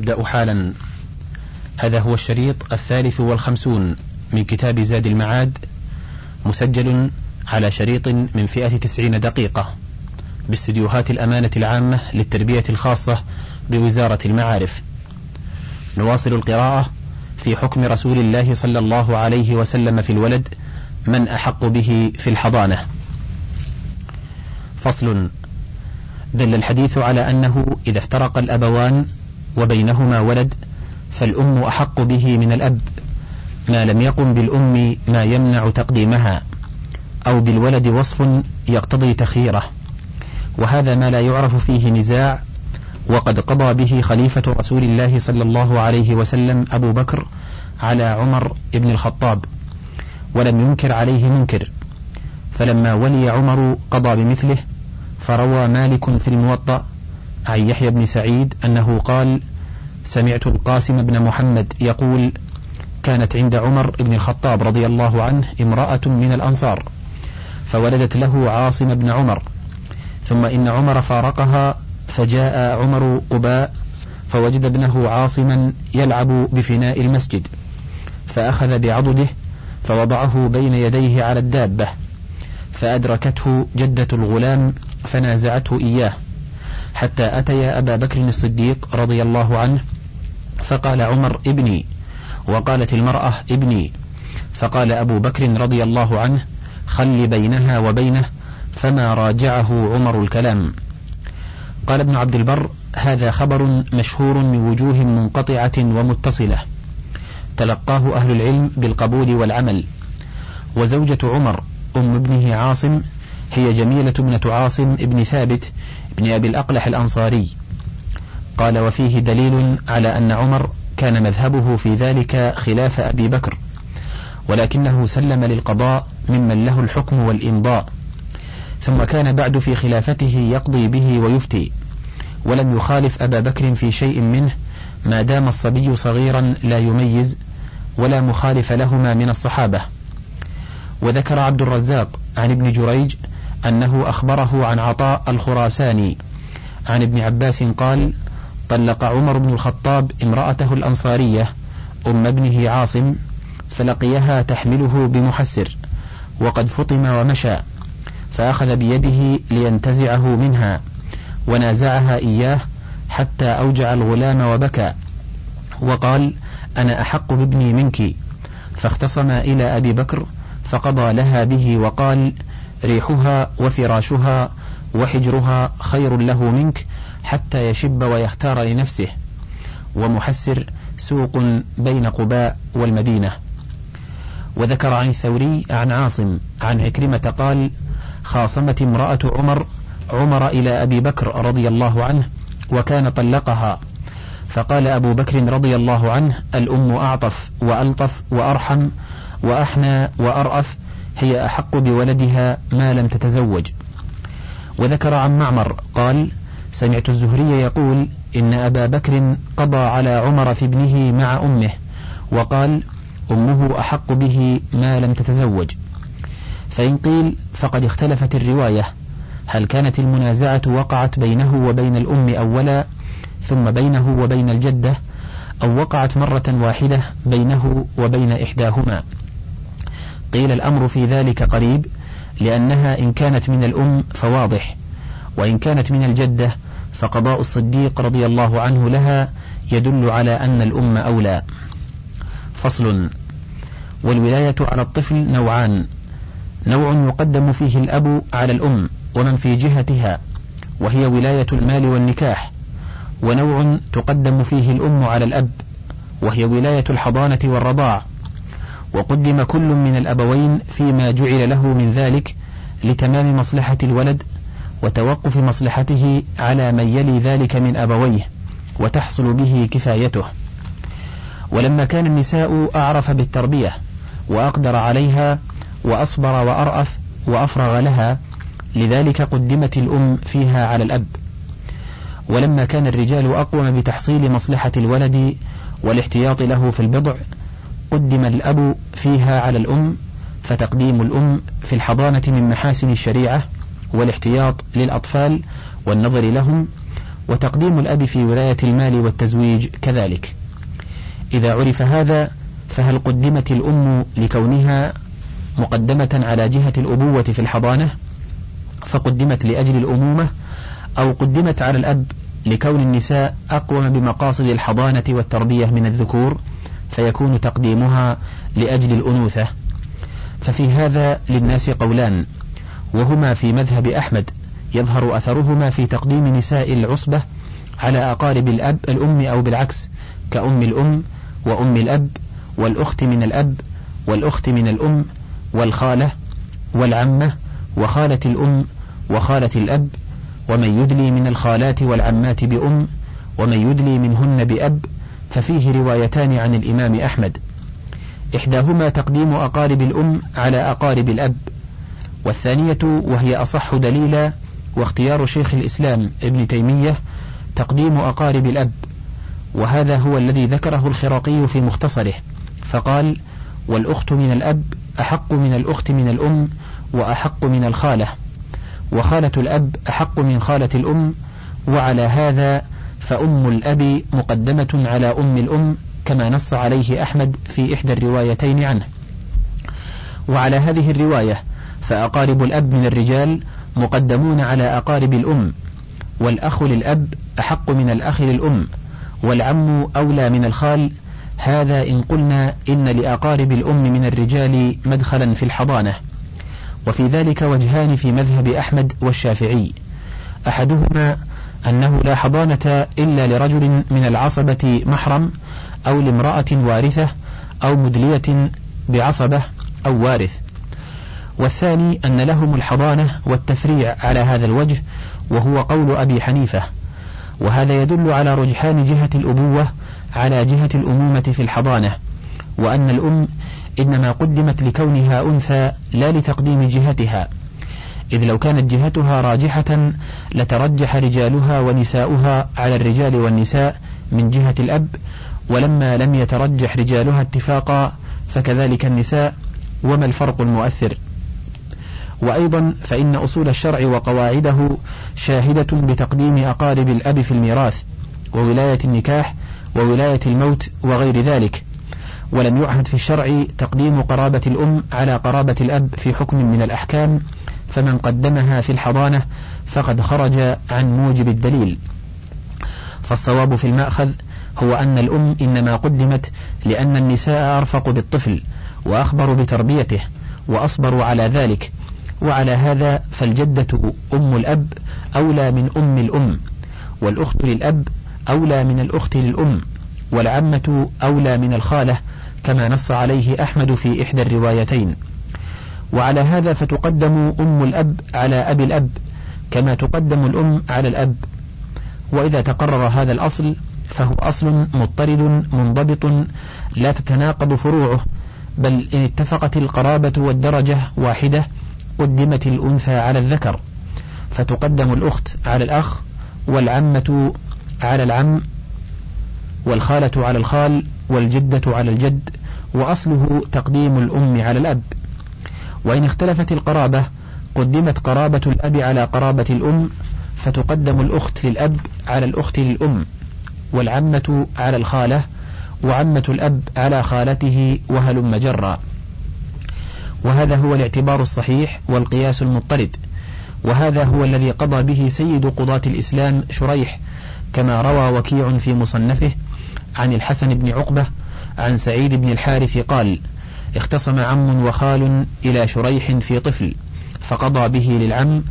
نبدأ حالا. هذا هو الشريط الثالث والخمسون من كتاب زاد المعاد مسجل على شريط من فئة تسعين دقيقة باستديوهات الأمانة العامة للتربية الخاصة بوزارة المعارف. نواصل القراءة في حكم رسول الله صلى الله عليه وسلم في الولد من أحق به في الحضانة. فصل. دل الحديث على أنه إذا افترق الأبوان وبينهما ولد فالأم أحق به من الأب. ما لم يقم بالأم ما يمنع تقديمها. أو بالولد وصف يقتضي تخييره وهذا ما لا يعرف فيه نزاع وقد قضى به خليفة رسول الله صلى الله عليه وسلم أبو بكر على عمر بن الخطاب. ولم ينكر عليه منكر. فلما ولي عمر قضى بمثله فروى مالك في الموطأ عن يحيى بن سعيد أنه قال سمعت القاسم بن محمد يقول كانت عند عمر بن الخطاب رضي الله عنه امرأة من الأنصار فولدت له عاصم بن عمر ثم إن عمر فارقها فجاء عمر قباء فوجد ابنه عاصما يلعب بفناء المسجد فأخذ بعضده فوضعه بين يديه على الدابة فأدركته جدة الغلام فنازعته إياه. حتى أتيا أبا بكر الصديق رضي الله عنه فقال عمر ابني وقالت المرأة ابني فقال أبو بكر رضي الله عنه خل بينها وبينه فما راجعه عمر الكلام. قال ابن عبد البر هذا خبر مشهور من وجوه منقطعة ومتصلة. تلقاه أهل العلم بالقبول والعمل. وزوجة عمر أم ابنه عاصم هي جميلة ابنة عاصم ابن ثابت ابن أبي الأقلح الأنصاري. قال وفيه دليل على أن عمر كان مذهبه في ذلك خلاف أبي بكر ولكنه سلم للقضاء ممن له الحكم والإمضاء. ثم كان بعد في خلافته يقضي به ويفتي ولم يخالف أبا بكر في شيء منه ما دام الصبي صغيرا لا يميز ولا مخالف لهما من الصحابة. وذكر عبد الرزاق عن ابن جريج أنه أخبره عن عطاء الخراساني. عن ابن عباس قال طلق عمر بن الخطاب امرأته الأنصارية أم ابنه عاصم فلقيها تحمله بمحسر وقد فطم ومشى فأخذ بيده لينتزعه منها ونازعها إياه حتى أوجع الغلام وبكى وقال أنا أحق بابني منك. فاختصما إلى أبي بكر فقضى لها به وقال ريحها وفراشها وحجرها خير له منك حتى يشب ويختار لنفسه. ومحسر سوق بين قباء والمدينة. وذكر عن الثوري عن عاصم عن عكرمة قال خاصمت امرأة عمر عمر إلى أبي بكر رضي الله عنه وكان طلقها. فقال أبو بكر رضي الله عنه الأم أعطف وألطف وأرحم وأحنى وأرأف هي أحق بولدها ما لم تتزوج. وذكر عن معمر قال سمعت الزهري يقول إن أبا بكر قضى على عمر في ابنه مع أمه وقال أمه أحق به ما لم تتزوج. فإن قيل فقد اختلفت الرواية. هل كانت المنازعة وقعت بينه وبين الأم أولا ثم بينه وبين الجدة أو وقعت مرة واحدة بينه وبين إحداهما؟ قيل الأمر في ذلك قريب لأنها إن كانت من الأم فواضح وإن كانت من الجدة فقضاء الصديق رضي الله عنه لها يدل على أن الأم أولى. فصل والولاية على الطفل نوعان نوع يقدم فيه الأب على الأم ومن في جهتها وهي ولاية المال والنكاح ونوع تقدم فيه الأم على الأب وهي ولاية الحضانة والرضاع وقدم كل من الأبوين فيما جعل له من ذلك لتمام مصلحة الولد وتوقف مصلحته على من يلي ذلك من أبويه وتحصل به كفايته. ولما كان النساء أعرف بالتربية وأقدر عليها وأصبر وأرأف وأفرغ لها لذلك قدمت الأم فيها على الأب. ولما كان الرجال أقوم بتحصيل مصلحة الولد والاحتياط له في البضع قدم الأب فيها على الأم فتقديم الأم في الحضانة من محاسن الشريعة والاحتياط للأطفال والنظر لهم وتقديم الأب في ولاية المال والتزويج كذلك. إذا عرف هذا فهل قدمت الأم لكونها مقدمة على جهة الأبوة في الحضانة؟ فقدمت لأجل الأمومة أو قدمت على الأب لكون النساء أقوم بمقاصد الحضانة والتربية من الذكور؟ فيكون تقديمها لأجل الأنوثة. ففي هذا للناس قولان وهما في مذهب أحمد يظهر أثرهما في تقديم نساء العصبة على أقارب الأب الأم أو بالعكس كأم الأم وأم الأب والأخت من الأب والأخت من الأم والخالة والعمة وخالة الأم وخالة الأب ومن يدلي من الخالات والعمات بأم ومن يدلي منهن بأب ففيه روايتان عن الإمام أحمد. إحداهما تقديم أقارب الأم على أقارب الأب والثانية وهي أصح دليلا واختيار شيخ الإسلام ابن تيمية تقديم أقارب الأب وهذا هو الذي ذكره الخراقي في مختصره فقال والأخت من الأب أحق من الأخت من الأم وأحق من الخالة وخالة الأب أحق من خالة الأم وعلى هذا فأم الأب مقدمة على أم الأم كما نص عليه أحمد في إحدى الروايتين عنه. وعلى هذه الرواية فأقارب الأب من الرجال مقدمون على أقارب الأم والأخ للأب أحق من الأخ للأم والعم أولى من الخال. هذا إن قلنا إن لأقارب الأم من الرجال مدخلا في الحضانة. وفي ذلك وجهان في مذهب أحمد والشافعي. أحدهما أنه لا حضانة إلا لرجل من العصبة محرم أو لامرأة وارثة أو مدلية بعصبة أو وارث. والثاني أن لهم الحضانة والتفريع على هذا الوجه وهو قول أبي حنيفة. وهذا يدل على رجحان جهة الأبوة على جهة الأمومة في الحضانة. وأن الأم إنما قدمت لكونها أنثى لا لتقديم جهتها. إذ لو كانت جهتها راجحة لترجح رجالها ونساؤها على الرجال والنساء من جهة الأب ولما لم يترجح رجالها اتفاقا فكذلك النساء وما الفرق المؤثر؟ وأيضا فإن أصول الشرع وقواعده شاهدة بتقديم أقارب الأب في الميراث وولاية النكاح وولاية الموت وغير ذلك. ولم يعهد في الشرع تقديم قرابة الأم على قرابة الأب في حكم من الأحكام فمن قدمها في الحضانة فقد خرج عن موجب الدليل. فالصواب في المأخذ هو أن الأم إنما قدمت لأن النساء أرفق بالطفل وأخبر بتربيته وأصبر على ذلك وعلى هذا فالجدة أم الأب أولى من أم الأم والأخت للأب أولى من الأخت للأم والعمة أولى من الخالة كما نص عليه أحمد في إحدى الروايتين. وعلى هذا فتقدم أم الأب على أبي الأب كما تقدم الأم على الأب. وإذا تقرر هذا الأصل فهو أصل مضطرد منضبط لا تتناقض فروعه بل إن اتفقت القرابة والدرجة واحدة قدمت الأنثى على الذكر. فتقدم الأخت على الأخ والعمة على العم والخالة على الخال والجدة على الجد وأصله تقديم الأم على الأب. وإن اختلفت القرابة قدمت قرابة الأب على قرابة الأم فتقدم الأخت للأب على الأخت للأم والعمة على الخالة وعمة الأب على خالته وهلم جرا. وهذا هو الاعتبار الصحيح والقياس المضطرد وهذا هو الذي قضى به سيد قضاة الإسلام شريح كما روى وكيع في مصنفه عن الحسن بن عقبة عن سعيد بن الحارث قال اختصم عم وخال إلى شريح في طفل فقضى به للعم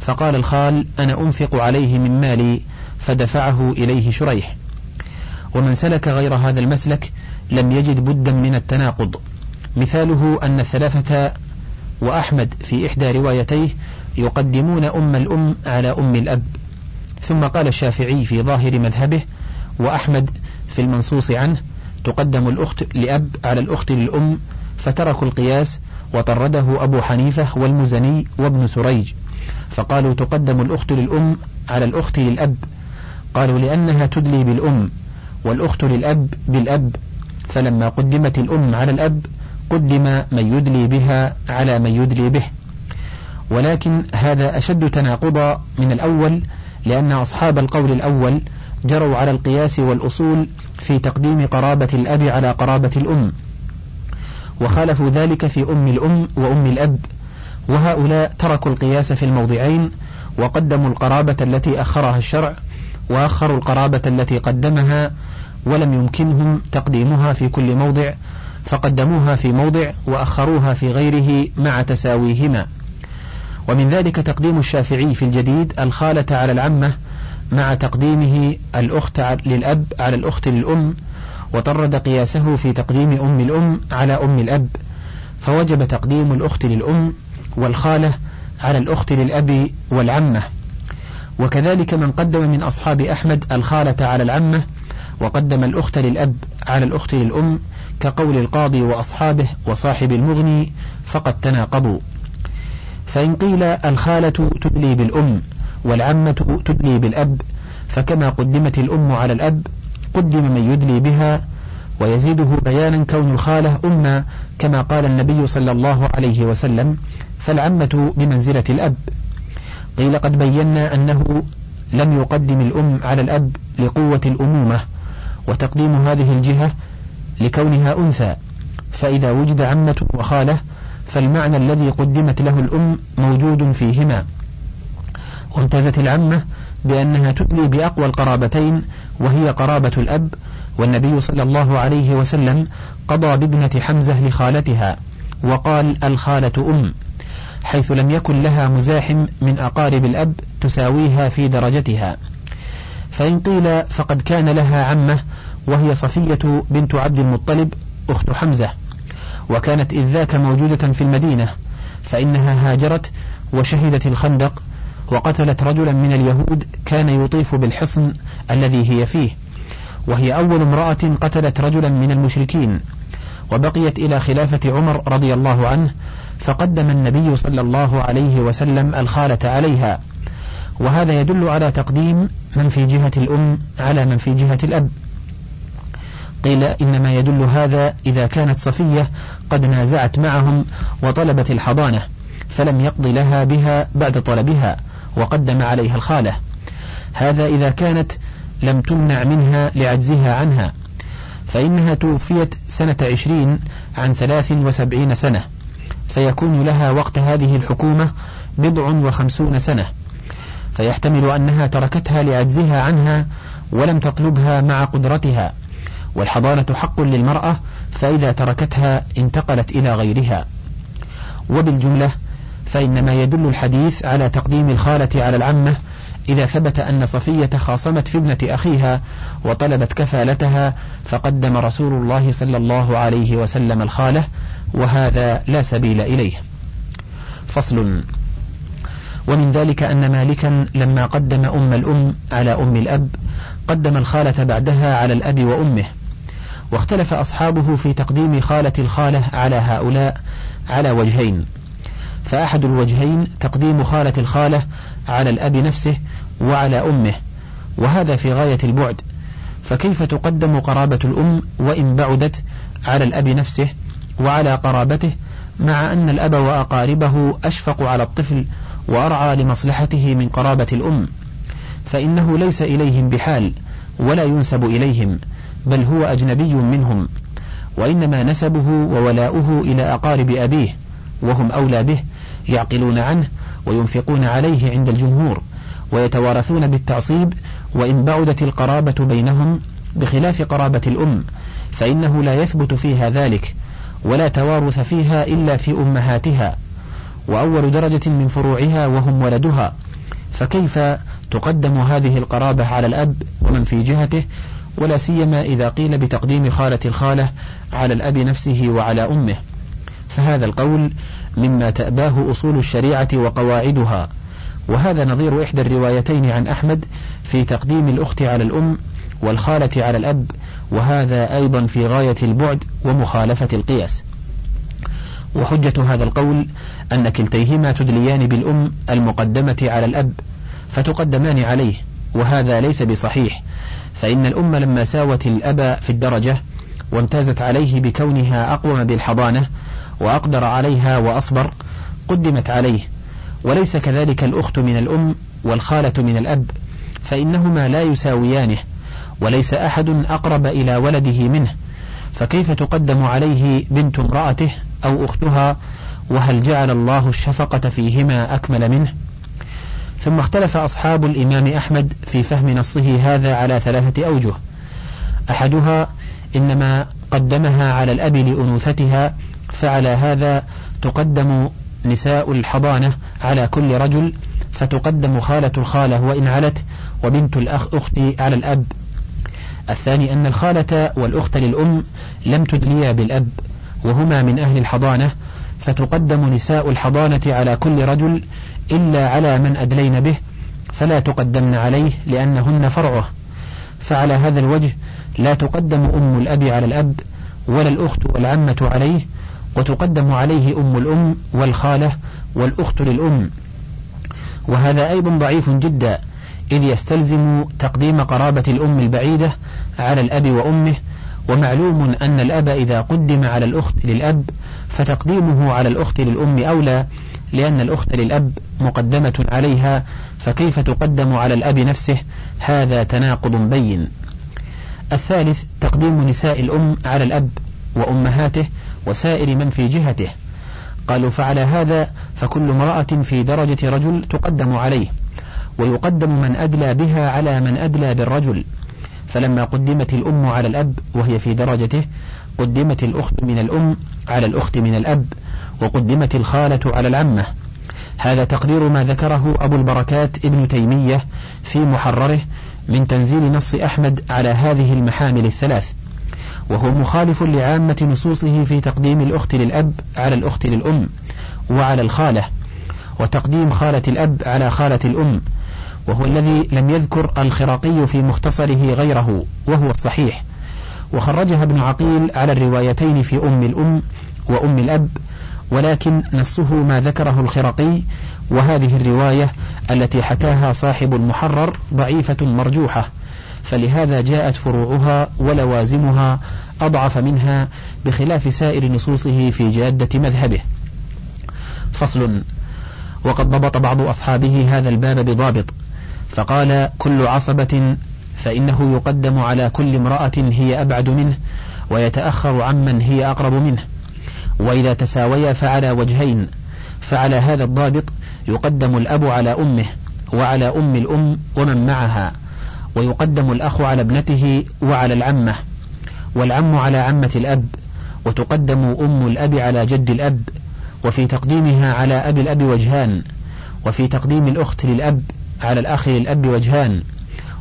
فقال الخال أنا أنفق عليه من مالي فدفعه إليه شريح. ومن سلك غير هذا المسلك لم يجد بدا من التناقض. مثاله أن الثلاثة وأحمد في إحدى روايتيه يقدمون أم الأم على أم الأب. ثم قال الشافعي في ظاهر مذهبه وأحمد في المنصوص عنه تقدم الأخت لأب على الأخت للأم فتركوا القياس وطرده أبو حنيفة والمزني وابن سريج. فقالوا تقدم الأخت للأم على الأخت للأب. قالوا لأنها تدلي بالأم والأخت للأب بالأب. فلما قدمت الأم على الأب قدم من يدلي بها على من يدلي به. ولكن هذا أشد تناقضا من الأول لأن أصحاب القول الأول جروا على القياس والأصول في تقديم قرابة الأب على قرابة الأم. وخالفوا ذلك في أم الأم وأم الأب وهؤلاء تركوا القياس في الموضعين وقدموا القرابة التي أخرها الشرع وأخروا القرابة التي قدمها ولم يمكنهم تقديمها في كل موضع فقدموها في موضع وأخروها في غيره مع تساويهما. ومن ذلك تقديم الشافعي في الجديد الخالة على العمة مع تقديمه الأخت للأب على الأخت للأم وطرد قياسه في تقديم أم الأم على أم الأب فوجب تقديم الأخت للأم والخالة على الأخت للأب والعمة. وكذلك من قدم من أصحاب أحمد الخالة على العمة وقدم الأخت للأب على الأخت للأم كقول القاضي وأصحابه وصاحب المغني فقد تناقضوا. فإن قيل الخالة تدلي بالأم والعمة تدلي بالأب فكما قدمت الأم على الأب قدم من يدلي بها ويزيده بيانا كون الخالة أما كما قال النبي صلى الله عليه وسلم فالعمة بمنزلة الأب. قيل قد بينا أنه لم يقدم الأم على الأب لقوة الأمومة وتقديم هذه الجهة لكونها أنثى. فإذا وجد عمة وخالة فالمعنى الذي قدمت له الأم موجود فيهما. وامتازت العمة بأنها تدلي بأقوى القرابتين وهي قرابة الأب والنبي صلى الله عليه وسلم قضى بابنة حمزة لخالتها وقال الخالة أم حيث لم يكن لها مزاحم من أقارب الأب تساويها في درجتها. فإن قيل فقد كان لها عمة وهي صفية بنت عبد المطلب أخت حمزة. وكانت إذ ذاك موجودة في المدينة فإنها هاجرت وشهدت الخندق وقتلت رجلا من اليهود كان يطيف بالحصن الذي هي فيه. وهي أول امرأة قتلت رجلا من المشركين. وبقيت إلى خلافة عمر رضي الله عنه فقدم النبي صلى الله عليه وسلم الخالة عليها. وهذا يدل على تقديم من في جهة الأم على من في جهة الأب. قيل إنما يدل هذا إذا كانت صفية قد نازعت معهم وطلبت الحضانة فلم يقض لها بها بعد طلبها. وقدم عليها الخالة. هذا إذا كانت لم تمنع منها لعجزها عنها فإنها توفيت سنة عشرين عن ثلاث وسبعين سنة فيكون لها وقت هذه الحكومة بضع وخمسون سنة فيحتمل أنها تركتها لعجزها عنها ولم تطلبها مع قدرتها والحضانة حق للمرأة فإذا تركتها انتقلت إلى غيرها. وبالجملة فإنما يدل الحديث على تقديم الخالة على العمة إذا ثبت أن صفية خاصمت في ابنة أخيها وطلبت كفالتها فقدم رسول الله صلى الله عليه وسلم الخالة وهذا لا سبيل إليه. فصل. ومن ذلك أن مالكا لما قدم أم الأم على أم الأب قدم الخالة بعدها على الأب وأمه. واختلف أصحابه في تقديم خالة الخالة على هؤلاء على وجهين. فأحد الوجهين تقديم خالة الخالة على الأب نفسه وعلى أمه وهذا في غاية البعد. فكيف تقدم قرابة الأم وإن بعدت على الأب نفسه وعلى قرابته مع أن الأب وأقاربه أشفق على الطفل وأرعى لمصلحته من قرابة الأم؟ فإنه ليس إليهم بحال ولا ينسب إليهم بل هو أجنبي منهم وإنما نسبه وولاؤه إلى أقارب أبيه. وهم أولى به يعقلون عنه وينفقون عليه عند الجمهور ويتوارثون بالتعصيب وإن بعدت القرابة بينهم بخلاف قرابة الأم فإنه لا يثبت فيها ذلك ولا توارث فيها إلا في أمهاتها وأول درجة من فروعها وهم ولدها. فكيف تقدم هذه القرابة على الأب ومن في جهته؟ ولا سيما إذا قيل بتقديم خالة الخالة على الأب نفسه وعلى أمه. فهذا القول مما تأباه أصول الشريعة وقواعدها. وهذا نظير إحدى الروايتين عن أحمد في تقديم الأخت على الأم والخالة على الأب وهذا أيضا في غاية البعد ومخالفة القياس. وحجة هذا القول أن كلتيهما تدليان بالأم المقدمة على الأب فتقدمان عليه وهذا ليس بصحيح فإن الأم لما ساوت الأب في الدرجة وامتازت عليه بكونها أقوم بالحضانة وأقدر عليها وأصبر قدمت عليه. وليس كذلك الأخت من الأم والخالة من الأب فإنهما لا يساويانه وليس أحد أقرب إلى ولده منه. فكيف تقدم عليه بنت امرأته أو أختها؟ وهل جعل الله الشفقة فيهما أكمل منه؟ ثم اختلف أصحاب الإمام أحمد في فهم نصه هذا على ثلاثة أوجه. أحدها إنما قدمها على الأب لأنوثتها فعلى هذا تقدم نساء الحضانة على كل رجل فتقدم خالة الخالة وإن علت وبنت الأخ أخت على الأب. الثاني أن الخالة والأخت للأم لم تدليا بالأب وهما من أهل الحضانة فتقدم نساء الحضانة على كل رجل إلا على من أدلين به فلا تقدمن عليه لأنهن فرعه. فعلى هذا الوجه لا تقدم أم الأب على الأب ولا الأخت والعمة عليه وتقدم عليه أم الأم والخالة والأخت للأم. وهذا أيضا ضعيف جدا إذ يستلزم تقديم قرابة الأم البعيدة على الأب وأمه ومعلوم أن الأب إذا قدم على الأخت للأب فتقديمه على الأخت للأم أولى لأن الأخت للأب مقدمة عليها فكيف تقدم على الأب نفسه؟ هذا تناقض بين. الثالث تقديم نساء الأم على الأب وأمهاته وسائر من في جهته. قالوا فعلى هذا فكل امرأة في درجة رجل تقدم عليه ويقدم من أدلى بها على من أدلى بالرجل. فلما قدمت الأم على الأب وهي في درجته قدمت الأخت من الأم على الأخت من الأب وقدمت الخالة على العمة. هذا تقرير ما ذكره أبو البركات ابن تيمية في محرره من تنزيل نص أحمد على هذه المحامل الثلاث. وهو مخالف لعامة نصوصه في تقديم الأخت للأب على الأخت للأم وعلى الخالة وتقديم خالة الأب على خالة الأم وهو الذي لم يذكر الخراقي في مختصره غيره وهو الصحيح. وخرجها ابن عقيل على الروايتين في أم الأم وأم الأب ولكن نصه ما ذكره الخرقي وهذه الرواية التي حكاها صاحب المحرر ضعيفة مرجوحة. فلهذا جاءت فروعها ولوازمها أضعف منها بخلاف سائر نصوصه في جادة مذهبه. فصل وقد ضبط بعض أصحابه هذا الباب بضابط فقال كل عصبة فإنه يقدم على كل امرأة هي أبعد منه ويتأخر عمن هي أقرب منه. وإذا تساويا فعلى وجهين فعلى هذا الضابط يقدم الأب على أمه وعلى أم الأم ومن معها. ويقدم الأخ على ابنته وعلى العمة والعم على عمة الأب وتقدم أم الأب على جد الأب وفي تقديمها على أبي الأب وجهان وفي تقديم الأخت للأب على الأخ للأب وجهان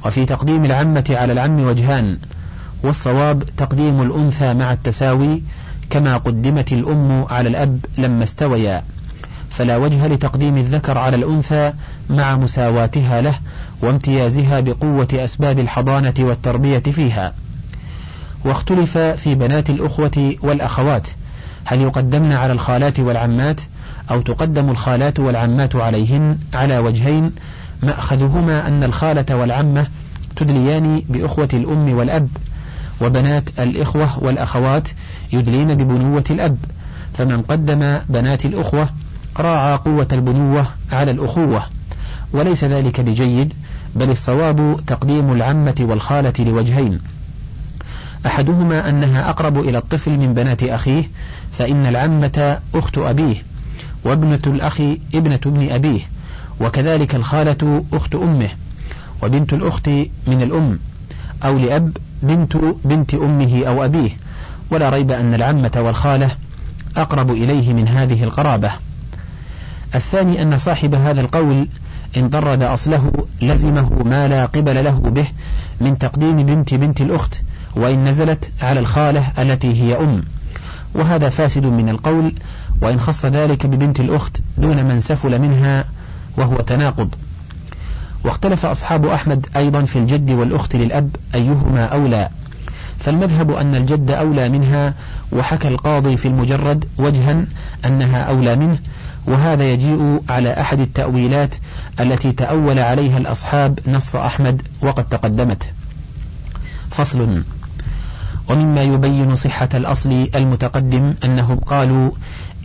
وفي تقديم العمة على العم وجهان والصواب تقديم الأنثى مع التساوي كما قدمت الأم على الأب لما استويا فلا وجه لتقديم الذكر على الأنثى مع مساواتها له وامتيازها بقوة أسباب الحضانة والتربية فيها. واختلف في بنات الأخوة والأخوات هل يقدمن على الخالات والعمات أو تقدم الخالات والعمات عليهن على وجهين مأخذهما أن الخالة والعمة تدليان بأخوة الأم والأب وبنات الإخوة والأخوات يدلين ببنوة الأب فمن قدم بنات الأخوة راعى قوة البنوة على الأخوة. وليس ذلك بجيد بل الصواب تقديم العمة والخالة لوجهين. أحدهما أنها أقرب إلى الطفل من بنات أخيه فإن العمة أخت أبيه وابنة الأخ ابنة ابن أبيه وكذلك الخالة أخت أمه وبنت الأخت من الأم أو لأب بنت بنت أمه أو أبيه. ولا ريب أن العمة والخالة أقرب إليه من هذه القرابة. الثاني أن صاحب هذا القول إن طرد أصله لزمه ما لا قبل له به من تقديم بنت بنت الأخت وإن نزلت على الخالة التي هي أم. وهذا فاسد من القول وإن خص ذلك ببنت الأخت دون من سفل منها وهو تناقض. واختلف أصحاب أحمد أيضا في الجد والأخت للأب أيهما أولى. فالمذهب أن الجد أولى منها وحكى القاضي في المجرد وجها أنها أولى منه وهذا يجيء على أحد التأويلات التي تأول عليها الأصحاب نص أحمد وقد تقدمت. فصل ومما يبين صحة الأصل المتقدم أنهم قالوا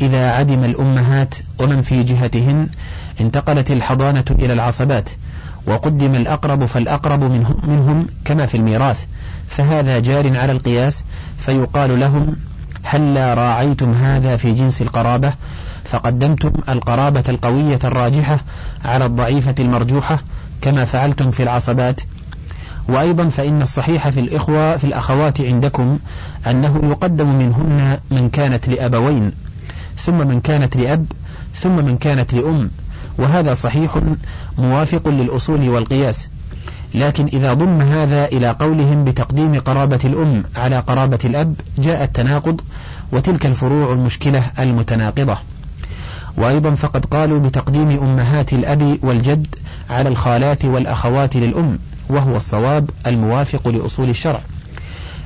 إذا عدم الأمهات ومن في جهتهن انتقلت الحضانة إلى العصبات وقدم الأقرب فالأقرب منهم, منهم كما في الميراث فهذا جار على القياس فيقال لهم هلا راعيتم هذا في جنس القرابة فقدمتم القرابة القوية الراجحة على الضعيفة المرجوحة كما فعلتم في العصبات. وأيضا فإن الصحيح في الإخوة في الأخوات عندكم أنه يقدم منهن من كانت لأبوين ثم من كانت لأب ثم من كانت لأم وهذا صحيح موافق للأصول والقياس. لكن إذا ضم هذا إلى قولهم بتقديم قرابة الأم على قرابة الأب جاء التناقض وتلك الفروع المشكلة المتناقضة. وأيضا فقد قالوا بتقديم أمهات الأب والجد على الخالات والأخوات للأم وهو الصواب الموافق لأصول الشرع.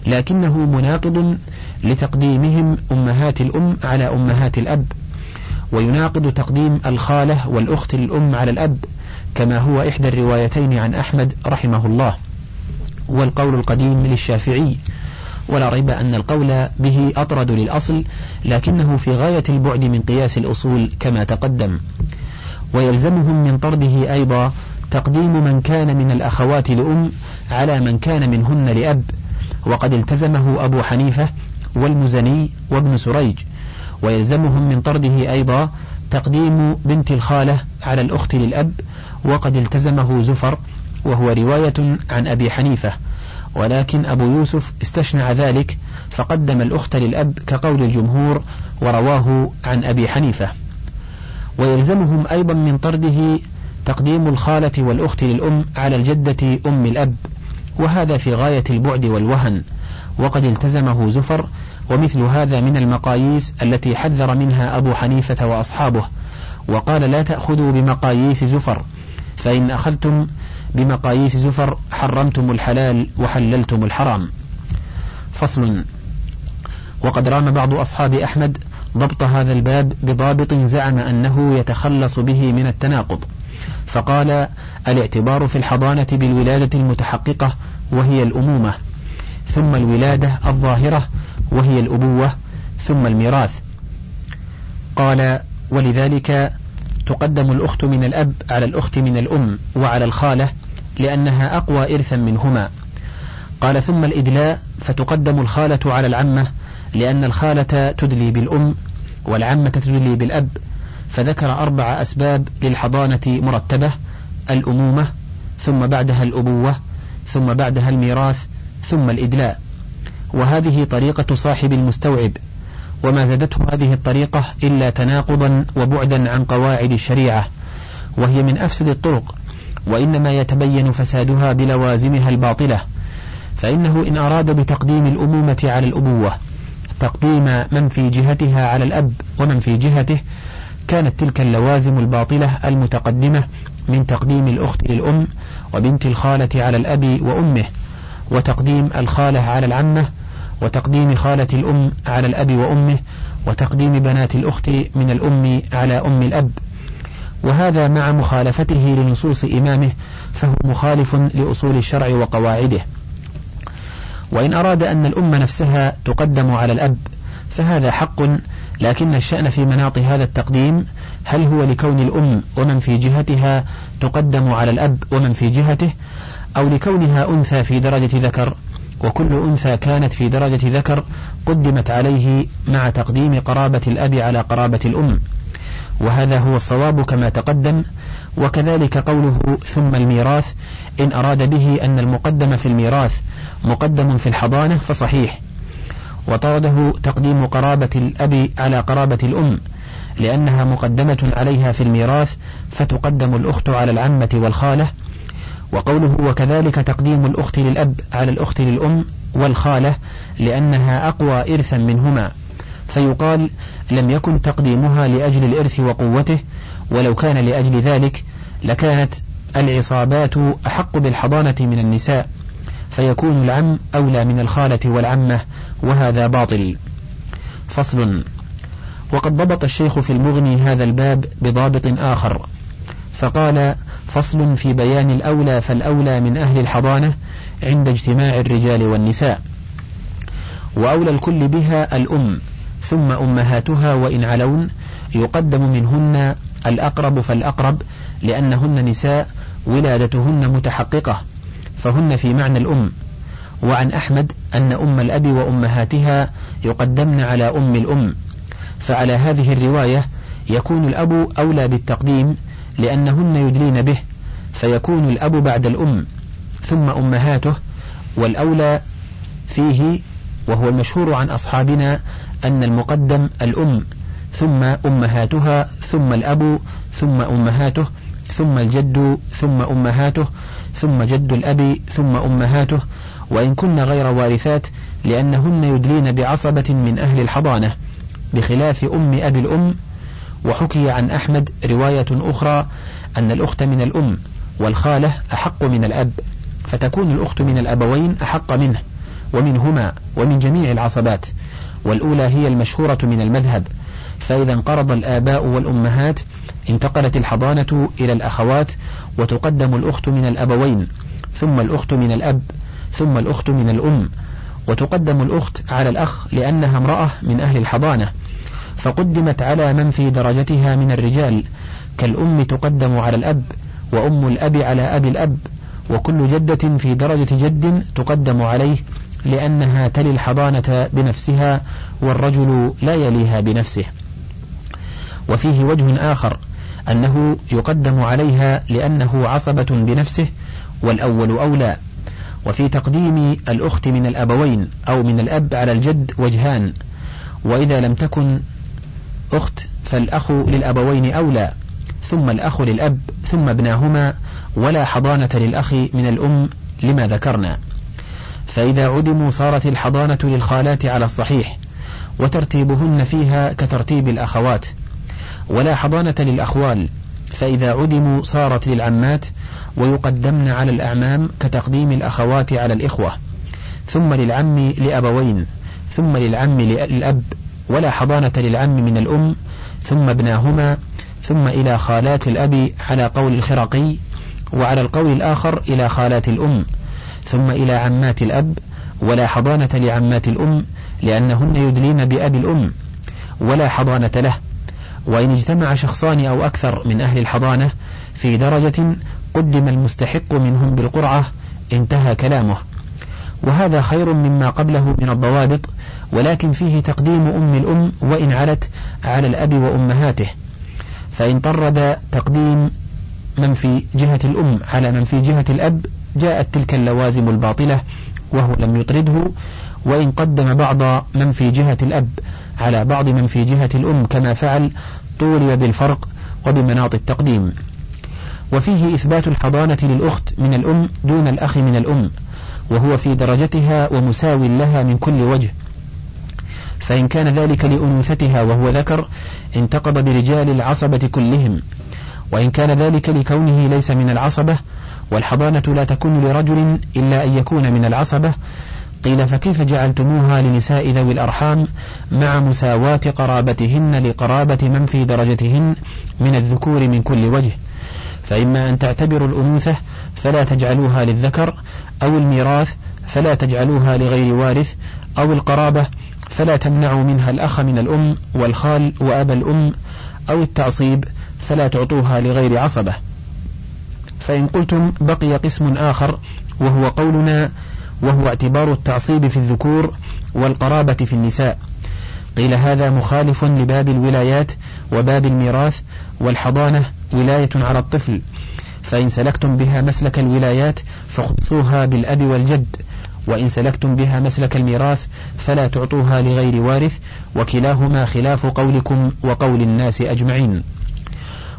لكنه مناقض لتقديمهم أمهات الأم على أمهات الأب ويناقض تقديم الخالة والأخت للأم على الأب كما هو إحدى الروايتين عن أحمد رحمه الله. والقول القديم للشافعي ولا ريب أن القول به أطرد للأصل لكنه في غاية البعد من قياس الأصول كما تقدم. ويلزمهم من طرده أيضا تقديم من كان من الأخوات لأم على من كان منهن لأب وقد التزمه أبو حنيفة والمزني وابن سريج. ويلزمهم من طرده أيضا تقديم بنت الخالة على الأخت للأب وقد التزمه زفر وهو رواية عن أبي حنيفة. ولكن أبو يوسف استشنع ذلك فقدم الأخت للأب كقول الجمهور ورواه عن أبي حنيفة. ويلزمهم أيضا من طرده تقديم الخالة والأخت للأم على الجدة أم الأب وهذا في غاية البعد والوهن وقد التزمه زفر ومثل هذا من المقاييس التي حذر منها أبو حنيفة وأصحابه وقال لا تأخذوا بمقاييس زفر فإن أخذتم بمقاييس زفر حرمتم الحلال وحللتم الحرام. فصل. وقد رام بعض أصحاب أحمد ضبط هذا الباب بضابط زعم أنه يتخلص به من التناقض. فقال الإعتبار في الحضانة بالولادة المتحققة وهي الأمومة ثم الولادة الظاهرة وهي الأبوة ثم الميراث. قال ولذلك تقدم الأخت من الأب على الأخت من الأم وعلى الخالة لأنها أقوى إرثا منهما. قال ثم الإدلاء فتقدم الخالة على العمة لأن الخالة تدلي بالأم والعمة تدلي بالأب. فذكر أربع أسباب للحضانة مرتبة الأمومة ثم بعدها الأبوة ثم بعدها الميراث ثم الإدلاء. وهذه طريقة صاحب المستوعب. وما زادته هذه الطريقة إلا تناقضا وبعدا عن قواعد الشريعة وهي من أفسد الطرق. وإنما يتبين فسادها بلوازمها الباطلة. فإنه إن أراد بتقديم الأمومة على الأبوة تقديم من في جهتها على الأب ومن في جهته كانت تلك اللوازم الباطلة المتقدمة من تقديم الأخت للأم وبنت الخالة على الأب وأمه وتقديم الخالة على العمة وتقديم خالة الأم على الأب وأمه وتقديم بنات الأخت من الأم على أم الأب. وهذا مع مخالفته لنصوص إمامه فهو مخالف لأصول الشرع وقواعده. وإن أراد أن الأم نفسها تقدم على الأب فهذا حق لكن الشأن في مناط هذا التقديم هل هو لكون الأم ومن في جهتها تقدم على الأب ومن في جهته أو لكونها أنثى في درجة ذكر وكل أنثى كانت في درجة ذكر قدمت عليه مع تقديم قرابة الأب على قرابة الأم. وهذا هو الصواب كما تقدم وكذلك قوله ثم الميراث إن أراد به أن المقدم في الميراث مقدم في الحضانة فصحيح. وطرده تقديم قرابة الأب على قرابة الأم لأنها مقدمة عليها في الميراث فتقدم الأخت على العمة والخالة. وقوله وكذلك تقديم الأخت للأب على الأخت للأم والخالة لأنها أقوى إرثا منهما. فيقال لم يكن تقديمها لأجل الإرث وقوته ولو كان لأجل ذلك لكانت العصابات أحق بالحضانة من النساء فيكون العم أولى من الخالة والعمة وهذا باطل. فصل وقد ضبط الشيخ في المغني هذا الباب بضابط آخر فقال فصل في بيان الأولى فالأولى من أهل الحضانة عند اجتماع الرجال والنساء وأولى الكل بها الأم. ثم أمهاتها وإن علون يقدم منهن الأقرب فالأقرب لأنهن نساء ولادتهن متحققة فهن في معنى الأم. وعن أحمد أن أم الأب وأمهاتها يقدمن على أم الأم. فعلى هذه الرواية يكون الأب أولى بالتقديم لأنهن يدلين به فيكون الأب بعد الأم ثم أمهاته والأولى فيه وهو المشهور عن أصحابنا أن المقدم الأم ثم أمهاتها ثم الأب ثم أمهاته ثم الجد ثم أمهاته ثم جد الأب ثم أمهاته وإن كن غير وارثات لأنهن يدلين بعصبة من أهل الحضانة بخلاف أم أبي الأم وحكي عن أحمد رواية أخرى أن الأخت من الأم والخالة أحق من الأب فتكون الأخت من الأبوين أحق منه. ومنهما ومن جميع العصبات. والأولى هي المشهورة من المذهب. فإذا انقرض الآباء والأمهات انتقلت الحضانة إلى الأخوات وتقدم الأخت من الأبوين ثم الأخت من الأب ثم الأخت من الأم وتقدم الأخت على الأخ لأنها امرأة من أهل الحضانة. فقدمت على من في درجتها من الرجال. كالأم تقدم على الأب وأم الأب على أبي الأب. وكل جدة في درجة جد تقدم عليه. لأنها تلي الحضانة بنفسها والرجل لا يليها بنفسه. وفيه وجه آخر أنه يقدم عليها لأنه عصبة بنفسه والأول أولى. وفي تقديم الأخت من الأبوين أو من الأب على الجد وجهان. وإذا لم تكن أخت فالأخ للأبوين أولى ثم الأخ للأب ثم ابناهما ولا حضانة للأخ من الأم لما ذكرنا. فإذا عدموا صارت الحضانة للخالات على الصحيح وترتيبهن فيها كترتيب الأخوات ولا حضانة للأخوال فإذا عدموا صارت للعمات ويقدمن على الأعمام كتقديم الأخوات على الإخوة ثم للعم لأبوين ثم للعم للأب ولا حضانة للعم من الأم ثم ابناهما ثم إلى خالات الأب على قول الخرقي وعلى القول الآخر إلى خالات الأم. ثم إلى عمات الأب ولا حضانة لعمات الأم لأنهن يدلين بأبي الأم. ولا حضانة له. وإن اجتمع شخصان أو أكثر من أهل الحضانة في درجة قدم المستحق منهم بالقرعة انتهى كلامه. وهذا خير مما قبله من الضوابط ولكن فيه تقديم أم الأم وإن علت على الأب وأمهاته. فإن طرد تقديم من في جهة الأم على من في جهة الأب جاءت تلك اللوازم الباطلة وهو لم يطرده وإن قدم بعض من في جهة الأب على بعض من في جهة الأم كما فعل طولب بالفرق وبمناط التقديم. وفيه إثبات الحضانة للأخت من الأم دون الأخ من الأم وهو في درجتها ومساو لها من كل وجه. فإن كان ذلك لأنوثتها وهو ذكر انتقض برجال العصبة كلهم. وإن كان ذلك لكونه ليس من العصبة والحضانة لا تكون لرجل إلا أن يكون من العصبة. قيل فكيف جعلتموها لنساء ذوي الأرحام مع مساواة قرابتهن لقرابة من في درجتهن من الذكور من كل وجه؟ فإما أن تعتبروا الأنوثة فلا تجعلوها للذكر أو الميراث فلا تجعلوها لغير وارث أو القرابة فلا تمنعوا منها الأخ من الأم والخال وأبا الأم أو التعصيب فلا تعطوها لغير عصبة. فإن قلتم بقي قسم آخر وهو قولنا وهو اعتبار التعصيب في الذكور والقرابة في النساء. قيل هذا مخالف لباب الولايات وباب الميراث والحضانة ولاية على الطفل. فإن سلكتم بها مسلك الولايات فخصوها بالأب والجد وإن سلكتم بها مسلك الميراث فلا تعطوها لغير وارث وكلاهما خلاف قولكم وقول الناس أجمعين.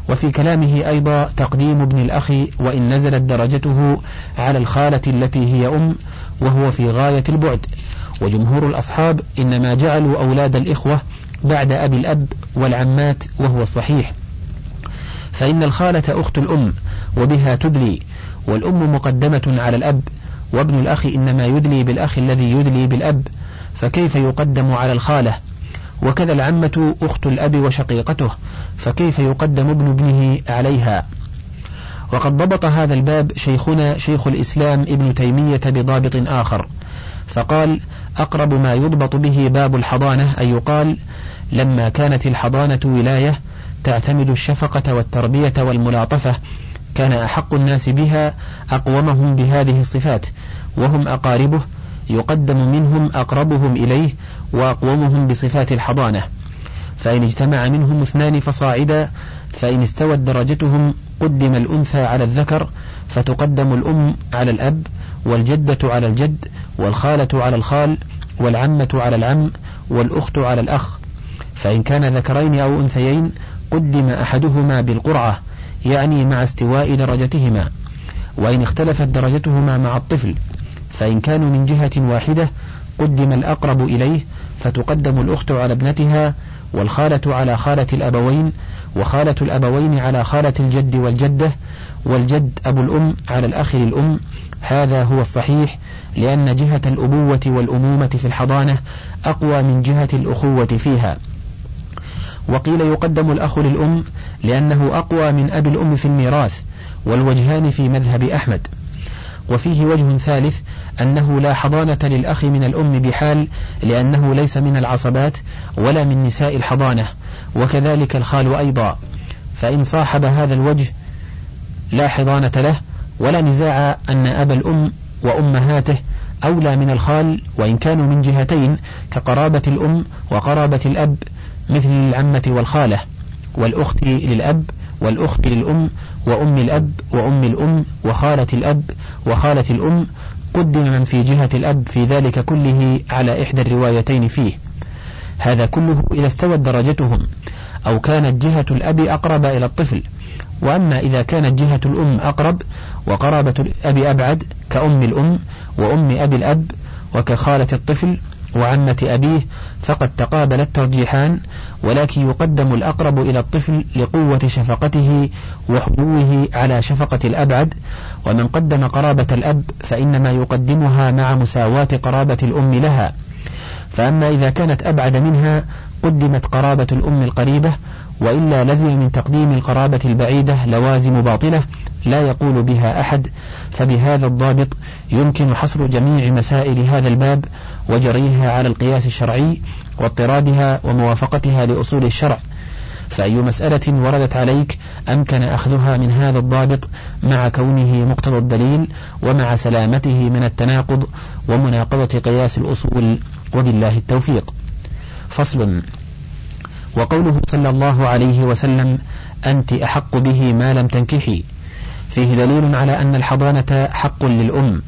وفي كلامه أيضا تقديم ابن الأخ وإن نزلت درجته على الخالة التي هي أم وهو في غاية البعد. وجمهور الأصحاب إنما جعلوا أولاد الإخوة بعد أبي الأب والعمات وهو الصحيح. فإن الخالة أخت الأم وبها تدلي والأم مقدمة على الأب وابن الأخ إنما يدلي بالأخ الذي يدلي بالأب فكيف يقدم على الخالة؟ وكذا العمة أخت الأب وشقيقته فكيف يقدم ابن ابنه عليها؟ وقد ضبط هذا الباب شيخنا شيخ الإسلام ابن تيمية بضابط آخر فقال أقرب ما يضبط به باب الحضانة أن يقال لما كانت الحضانة ولاية تعتمد الشفقة والتربية والملاطفة كان أحق الناس بها أقومهم بهذه الصفات وهم أقاربه يقدم منهم أقربهم إليه وأقومهم بصفات الحضانة. فإن اجتمع منهم اثنان فصاعدا فإن استوت درجتهم قدم الأنثى على الذكر فتقدم الأم على الأب والجدة على الجد والخالة على الخال والعمة على العم والأخت على الأخ. فإن كان ذكرين أو أنثيين قدم أحدهما بالقرعة يعني مع استواء درجتهما. وإن اختلفت درجتهما مع الطفل فإن كانوا من جهة واحدة قدم الأقرب إليه فتقدم الأخت على ابنتها والخالة على خالة الأبوين وخالة الأبوين على خالة الجد والجدة والجد أبو الأم على الأخ للأم. هذا هو الصحيح لأن جهة الأبوة والأمومة في الحضانة أقوى من جهة الأخوة فيها. وقيل يقدم الأخ للأم لأنه أقوى من أبي الأم في الميراث والوجهان في مذهب أحمد. وفيه وجه ثالث أنه لا حضانة للأخ من الأم بحال لأنه ليس من العصبات ولا من نساء الحضانة وكذلك الخال أيضا. فإن صاحب هذا الوجه لا حضانة له ولا نزاع أن أبا الأم وأمهاته أولى من الخال وإن كانوا من جهتين كقرابة الأم وقرابة الأب مثل العمة والخالة والأخت للأب والأخت للأم وأم الأب وأم الأم وخالة الأب وخالة الأم قدم من في جهة الأب في ذلك كله على إحدى الروايتين فيه. هذا كله إذا استوت درجتهم أو كانت جهة الأب أقرب إلى الطفل. وأما إذا كانت جهة الأم أقرب وقرابة الأب أبعد كأم الأم وأم أبي الأب وكخالة الطفل وعمة أبيه فقد تقابل الترجيحان ولكن يقدم الأقرب إلى الطفل لقوة شفقته وحدوه على شفقة الأبعد. ومن قدم قرابة الأب فإنما يقدمها مع مساواة قرابة الأم لها. فأما إذا كانت أبعد منها قدمت قرابة الأم القريبة وإلا لزم من تقديم القرابة البعيدة لوازم باطلة. لا يقول بها أحد فبهذا الضابط يمكن حصر جميع مسائل هذا الباب وجريها على القياس الشرعي واضطرادها وموافقتها لأصول الشرع. فأي مسألة وردت عليك أمكن أخذها من هذا الضابط مع كونه مقتضى الدليل ومع سلامته من التناقض ومناقضة قياس الأصول. وبالله التوفيق. فصل. وقوله صلى الله عليه وسلم أنت أحق به ما لم تنكحي. فيه دليل على أن الحضانة حق للأم.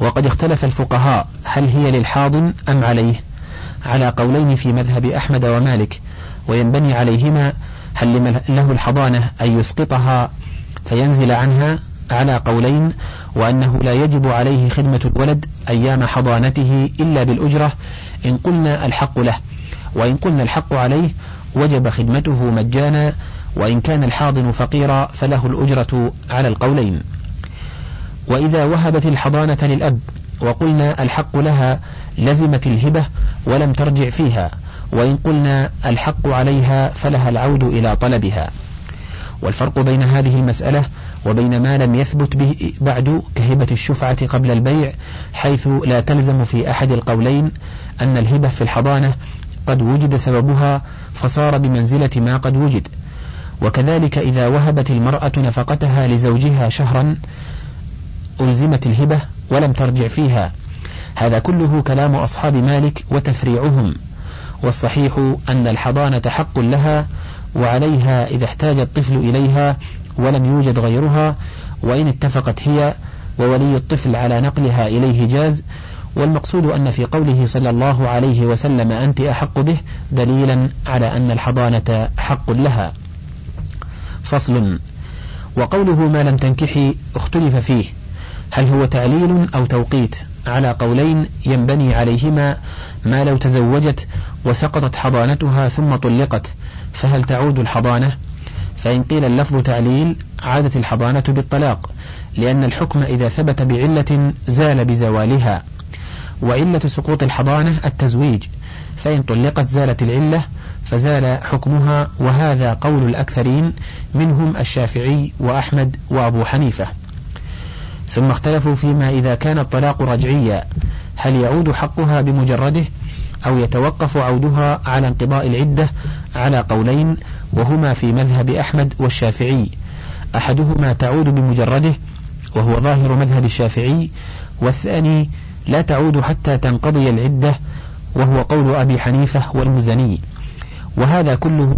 وقد اختلف الفقهاء هل هي للحاضن أم عليه. على قولين في مذهب أحمد ومالك وينبني عليهما هل له الحضانة أن يسقطها فينزل عنها على قولين وأنه لا يجب عليه خدمة الولد أيام حضانته إلا بالأجرة إن قلنا الحق له. وإن قلنا الحق عليه وجب خدمته مجانا وإن كان الحاضن فقيرا فله الأجرة على القولين. وإذا وهبت الحضانة للأب وقلنا الحق لها لزمت الهبة ولم ترجع فيها وإن قلنا الحق عليها فلها العود إلى طلبها. والفرق بين هذه المسألة وبين ما لم يثبت به بعد كهبة الشفعة قبل البيع حيث لا تلزم في أحد القولين أن الهبة في الحضانة قد وجد سببها فصار بمنزلة ما قد وجد. وكذلك إذا وهبت المرأة نفقتها لزوجها شهرا ألزمت الهبة ولم ترجع فيها. هذا كله كلام أصحاب مالك وتفريعهم. والصحيح أن الحضانة حق لها وعليها إذا احتاج الطفل إليها ولم يوجد غيرها وإن اتفقت هي وولي الطفل على نقلها إليه جاز. والمقصود أن في قوله صلى الله عليه وسلم أنت أحق به دليلا على أن الحضانة حق لها. فصل. وقوله ما لم تنكحي اختلف فيه. هل هو تعليل أو توقيت؟ على قولين ينبني عليهما ما لو تزوجت وسقطت حضانتها ثم طلقت فهل تعود الحضانة؟ فإن قيل اللفظ تعليل عادت الحضانة بالطلاق لأن الحكم إذا ثبت بعلة زال بزوالها. وعلة سقوط الحضانة التزويج فإن طلقت زالت العلة فزال حكمها وهذا قول الأكثرين منهم الشافعي وأحمد وأبو حنيفة. ثم اختلفوا فيما إذا كان الطلاق رجعيا هل يعود حقها بمجرده أو يتوقف عودها على انقضاء العدة على قولين وهما في مذهب أحمد والشافعي؟ أحدهما تعود بمجرده وهو ظاهر مذهب الشافعي والثاني لا تعود حتى تنقضي العدة وهو قول أبي حنيفة والمزني. وهذا كله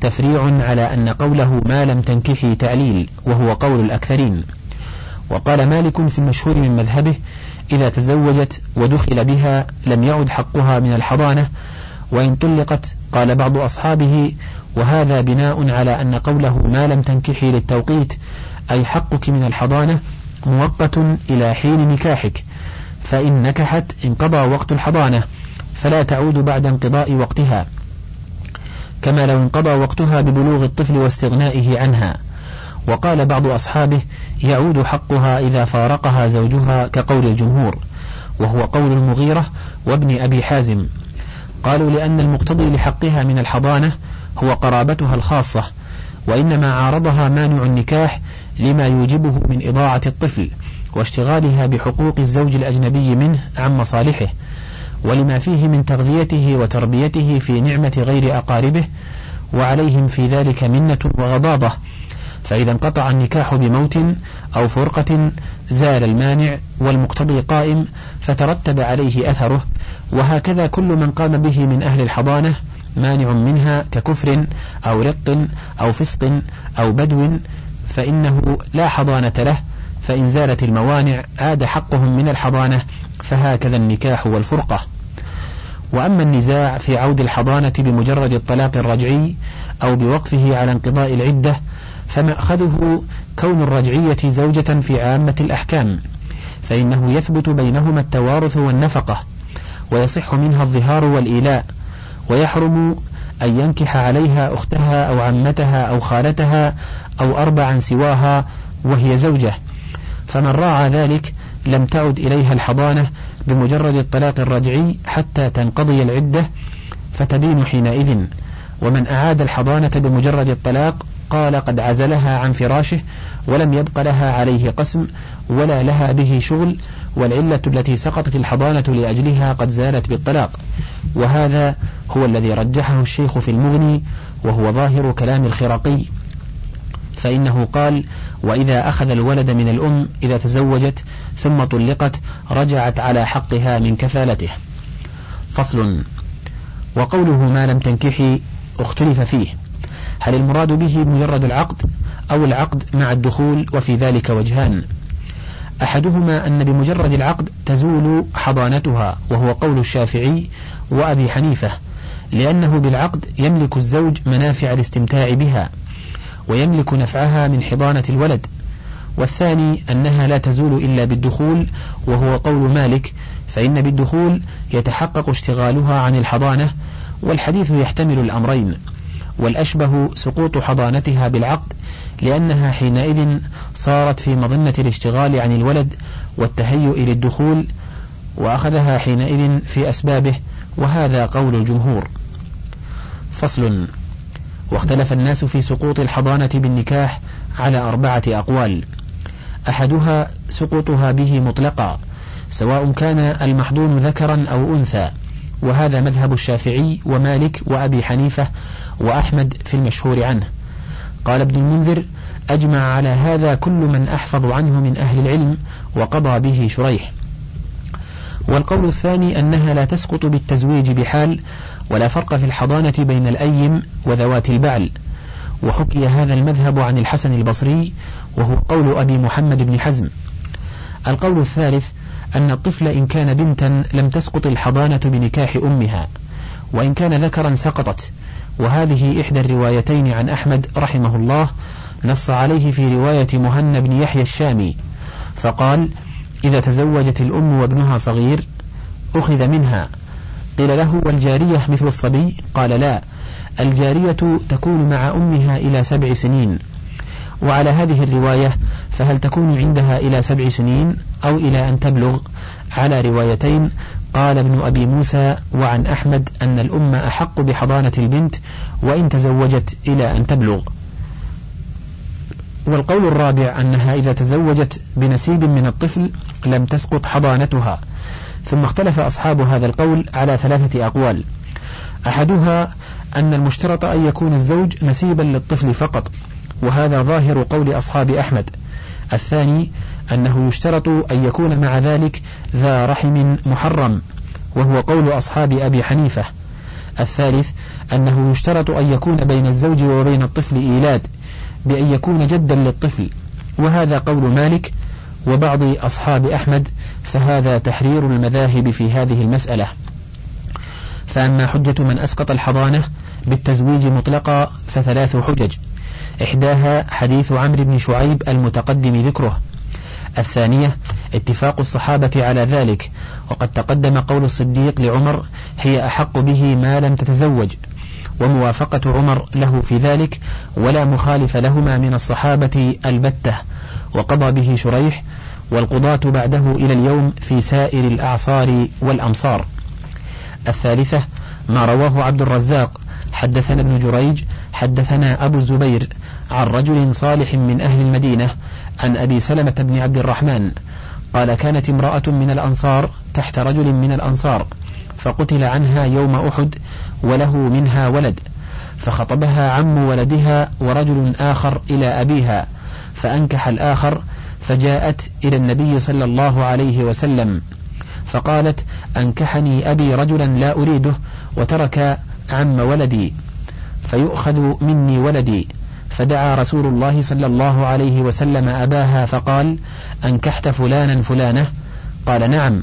تفريع على أن قوله ما لم تنكحي تعليل وهو قول الأكثرين. وقال مالك في المشهور من مذهبه إذا تزوجت ودخل بها لم يعد حقها من الحضانة وإن طلقت قال بعض أصحابه وهذا بناء على أن قوله ما لم تنكحي للتوقيت أي حقك من الحضانة مؤقت إلى حين نكاحك فإن نكحت انقضى وقت الحضانة فلا تعود بعد انقضاء وقتها. كما لو انقضى وقتها ببلوغ الطفل واستغنائه عنها. وقال بعض أصحابه يعود حقها إذا فارقها زوجها كقول الجمهور وهو قول المغيرة وابن أبي حازم. قالوا لأن المقتضي لحقها من الحضانة هو قرابتها الخاصة وإنما عارضها مانع النكاح لما يوجبه من إضاعة الطفل واشتغالها بحقوق الزوج الأجنبي منه عن مصالحه. ولما فيه من تغذيته وتربيته في نعمة غير أقاربه وعليهم في ذلك منة وغضاضة فإذا انقطع النكاح بموت أو فرقة زال المانع والمقتضي قائم فترتب عليه أثره. وهكذا كل من قام به من أهل الحضانة مانع منها ككفر أو رق أو فسق أو بدو فإنه لا حضانة له فإن زالت الموانع عاد حقهم من الحضانة فهكذا النكاح والفرقة. وأما النزاع في عود الحضانة بمجرد الطلاق الرجعي أو بوقفه على انقضاء العدة فمأخذه كون الرجعية زوجة في عامة الأحكام فإنه يثبت بينهما التوارث والنفقة ويصح منها الظهار والإيلاء ويحرم أن ينكح عليها أختها أو عمتها أو خالتها أو أربعا سواها وهي زوجة. فمن راعى ذلك لم تعد إليها الحضانة بمجرد الطلاق الرجعي حتى تنقضي العدة فتدين حينئذ. ومن أعاد الحضانة بمجرد الطلاق قال قد عزلها عن فراشه ولم يبق لها عليه قسم ولا لها به شغل والعلة التي سقطت الحضانة لأجلها قد زالت بالطلاق. وهذا هو الذي رجحه الشيخ في المغني وهو ظاهر كلام الخرقي فإنه قال وإذا أخذ الولد من الأم إذا تزوجت ثم طلقت رجعت على حقها من كفالته. فصل. وقوله ما لم تنكحي اختلف فيه. هل المراد به مجرد العقد أو العقد مع الدخول وفي ذلك وجهان؟ أحدهما أن بمجرد العقد تزول حضانتها وهو قول الشافعي وأبي حنيفة لأنه بالعقد يملك الزوج منافع الاستمتاع بها. ويملك نفعها من حضانة الولد. والثاني أنها لا تزول إلا بالدخول وهو قول مالك فإن بالدخول يتحقق اشتغالها عن الحضانة والحديث يحتمل الأمرين. والأشبه سقوط حضانتها بالعقد لأنها حينئذ صارت في مظنة الاشتغال عن الولد والتهيؤ للدخول وأخذها حينئذ في أسبابه وهذا قول الجمهور. فصل. واختلف الناس في سقوط الحضانة بالنكاح على أربعة أقوال. أحدها سقوطها به مطلقا سواء كان المحضون ذكرا أو أنثى وهذا مذهب الشافعي ومالك وأبي حنيفة وأحمد في المشهور عنه. قال ابن المنذر أجمع على هذا كل من أحفظ عنه من أهل العلم وقضى به شريح. والقول الثاني أنها لا تسقط بالتزويج بحال ولا فرق في الحضانة بين الأيم وذوات البعل. وحكي هذا المذهب عن الحسن البصري وهو قول أبي محمد بن حزم. القول الثالث أن الطفل إن كان بنتا لم تسقط الحضانة بنكاح أمها وإن كان ذكرا سقطت. وهذه إحدى الروايتين عن أحمد رحمه الله نص عليه في رواية مهنا بن يحيى الشامي. فقال إذا تزوجت الأم وابنها صغير أخذ منها قيل له والجارية مثل الصبي؟ قال لا الجارية تكون مع أمها إلى سبع سنين. وعلى هذه الرواية فهل تكون عندها إلى سبع سنين أو إلى أن تبلغ؟ على روايتين قال ابن أبي موسى وعن أحمد أن الأم أحق بحضانة البنت وإن تزوجت إلى أن تبلغ. والقول الرابع أنها إذا تزوجت بنسيب من الطفل لم تسقط حضانتها. ثم اختلف أصحاب هذا القول على ثلاثة أقوال. أحدها أن المشترط أن يكون الزوج نسيبا للطفل فقط وهذا ظاهر قول أصحاب أحمد. الثاني أنه يشترط أن يكون مع ذلك ذا رحم محرم وهو قول أصحاب أبي حنيفة. الثالث أنه يشترط أن يكون بين الزوج وبين الطفل إيلاد بأن يكون جدا للطفل وهذا قول مالك وبعض أصحاب أحمد فهذا تحرير المذاهب في هذه المسألة. فأما حجة من أسقط الحضانة بالتزويج مطلقا فثلاث حجج. إحداها حديث عمرو بن شعيب المتقدم ذكره. الثانية اتفاق الصحابة على ذلك وقد تقدم قول الصديق لعمر هي أحق به ما لم تتزوج وموافقة عمر له في ذلك ولا مخالف لهما من الصحابة البتة وقضى به شريح والقضاة بعده إلى اليوم في سائر الأعصار والأمصار. الثالثة ما رواه عبد الرزاق حدثنا ابن جريج حدثنا أبو الزبير عن رجل صالح من أهل المدينة عن أبي سلمة بن عبد الرحمن قال كانت امرأة من الأنصار تحت رجل من الأنصار فقتل عنها يوم أحد وله منها ولد فخطبها عم ولدها ورجل آخر إلى أبيها فأنكح الآخر فجاءت إلى النبي صلى الله عليه وسلم فقالت أنكحني أبي رجلا لا أريده وترك عم ولدي فيؤخذ مني ولدي فدعا رسول الله صلى الله عليه وسلم أباها فقال أنكحت فلانا فلانة قال نعم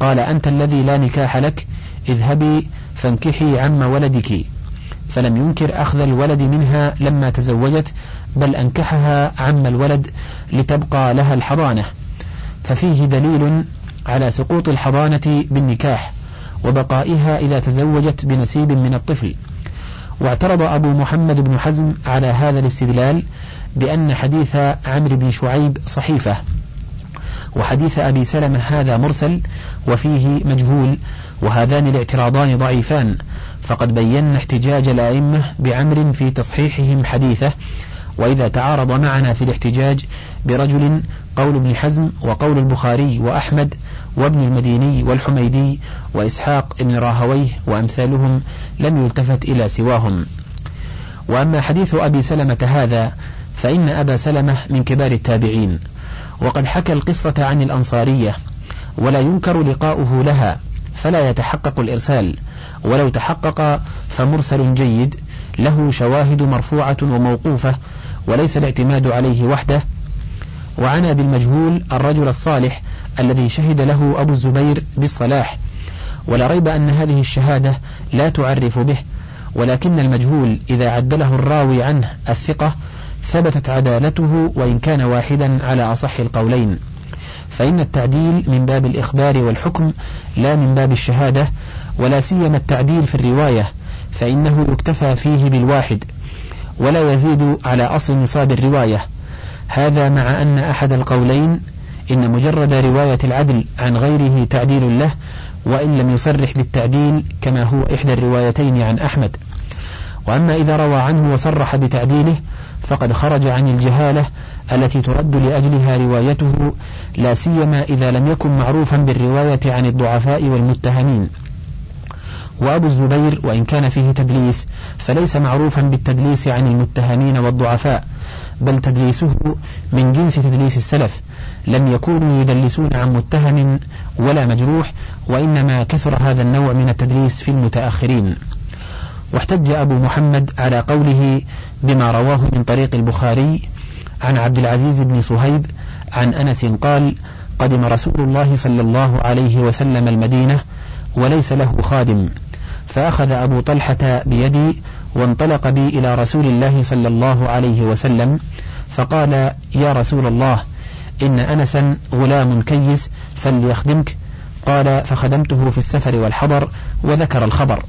قال أنت الذي لا نكاح لك اذهبي فانكحي عم ولدك فلم ينكر أخذ الولد منها لما تزوجت بل أنكحها عم الولد لتبقى لها الحضانة. ففيه دليل على سقوط الحضانة بالنكاح وبقائها إذا تزوجت بنسيب من الطفل. واعترض أبو محمد بن حزم على هذا الاستدلال بأن حديث عمرو بن شعيب صحيفة. وحديث أبي سلمة هذا مرسل وفيه مجهول وهذان الاعتراضان ضعيفان. فقد بينا احتجاج الأئمة بعمر في تصحيحهم حديثه وإذا تعارض معنا في الاحتجاج برجل قول ابن حزم وقول البخاري وأحمد وابن المديني والحميدي وإسحاق ابن راهويه وأمثالهم لم يلتفت إلى سواهم. وأما حديث أبي سلمة هذا فإن أبا سلمة من كبار التابعين وقد حكى القصة عن الأنصارية ولا ينكر لقاؤه لها فلا يتحقق الإرسال ولو تحقق فمرسل جيد له شواهد مرفوعة وموقوفة وليس الاعتماد عليه وحده. وعنى بالمجهول الرجل الصالح الذي شهد له أبو الزبير بالصلاح. ولا ريب أن هذه الشهادة لا تعرف به ولكن المجهول إذا عدله الراوي عنه الثقة ثبتت عدالته وإن كان واحدا على أصح القولين. فإن التعديل من باب الإخبار والحكم لا من باب الشهادة ولا سيما التعديل في الرواية فإنه يكتفى فيه بالواحد. ولا يزيد على أصل نصاب الرواية. هذا مع أن أحد القولين إن مجرد رواية العدل عن غيره تعديل له وإن لم يصرح بالتعديل كما هو إحدى الروايتين عن أحمد. وأما إذا روى عنه وصرح بتعديله فقد خرج عن الجهالة التي ترد لأجلها روايته لا سيما إذا لم يكن معروفا بالرواية عن الضعفاء والمتهمين. وأبو الزبير وإن كان فيه تدليس فليس معروفا بالتدليس عن المتهمين والضعفاء بل تدليسه من جنس تدليس السلف لم يكونوا يدلسون عن متهم ولا مجروح وإنما كثر هذا النوع من التدليس في المتأخرين. واحتج أبو محمد على قوله بما رواه من طريق البخاري عن عبد العزيز بن صهيب عن أنس قال قدم رسول الله صلى الله عليه وسلم المدينة وليس له خادم. فأخذ أبو طلحة بيدي وانطلق بي إلى رسول الله صلى الله عليه وسلم فقال يا رسول الله إن أنسا غلام كيس فليخدمك. قال فخدمته في السفر والحضر وذكر الخبر.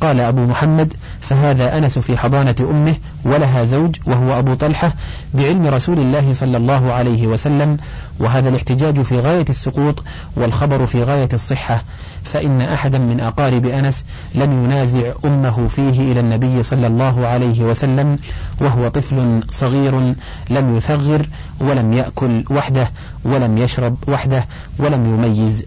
قال أبو محمد فهذا أنس في حضانة أمه ولها زوج وهو أبو طلحة بعلم رسول الله صلى الله عليه وسلم وهذا الاحتجاج في غاية السقوط والخبر في غاية الصحة فإن أحدا من أقارب أنس لم ينازع أمه فيه إلى النبي صلى الله عليه وسلم وهو طفل صغير لم يثغر ولم يأكل وحده ولم يشرب وحده ولم يميز.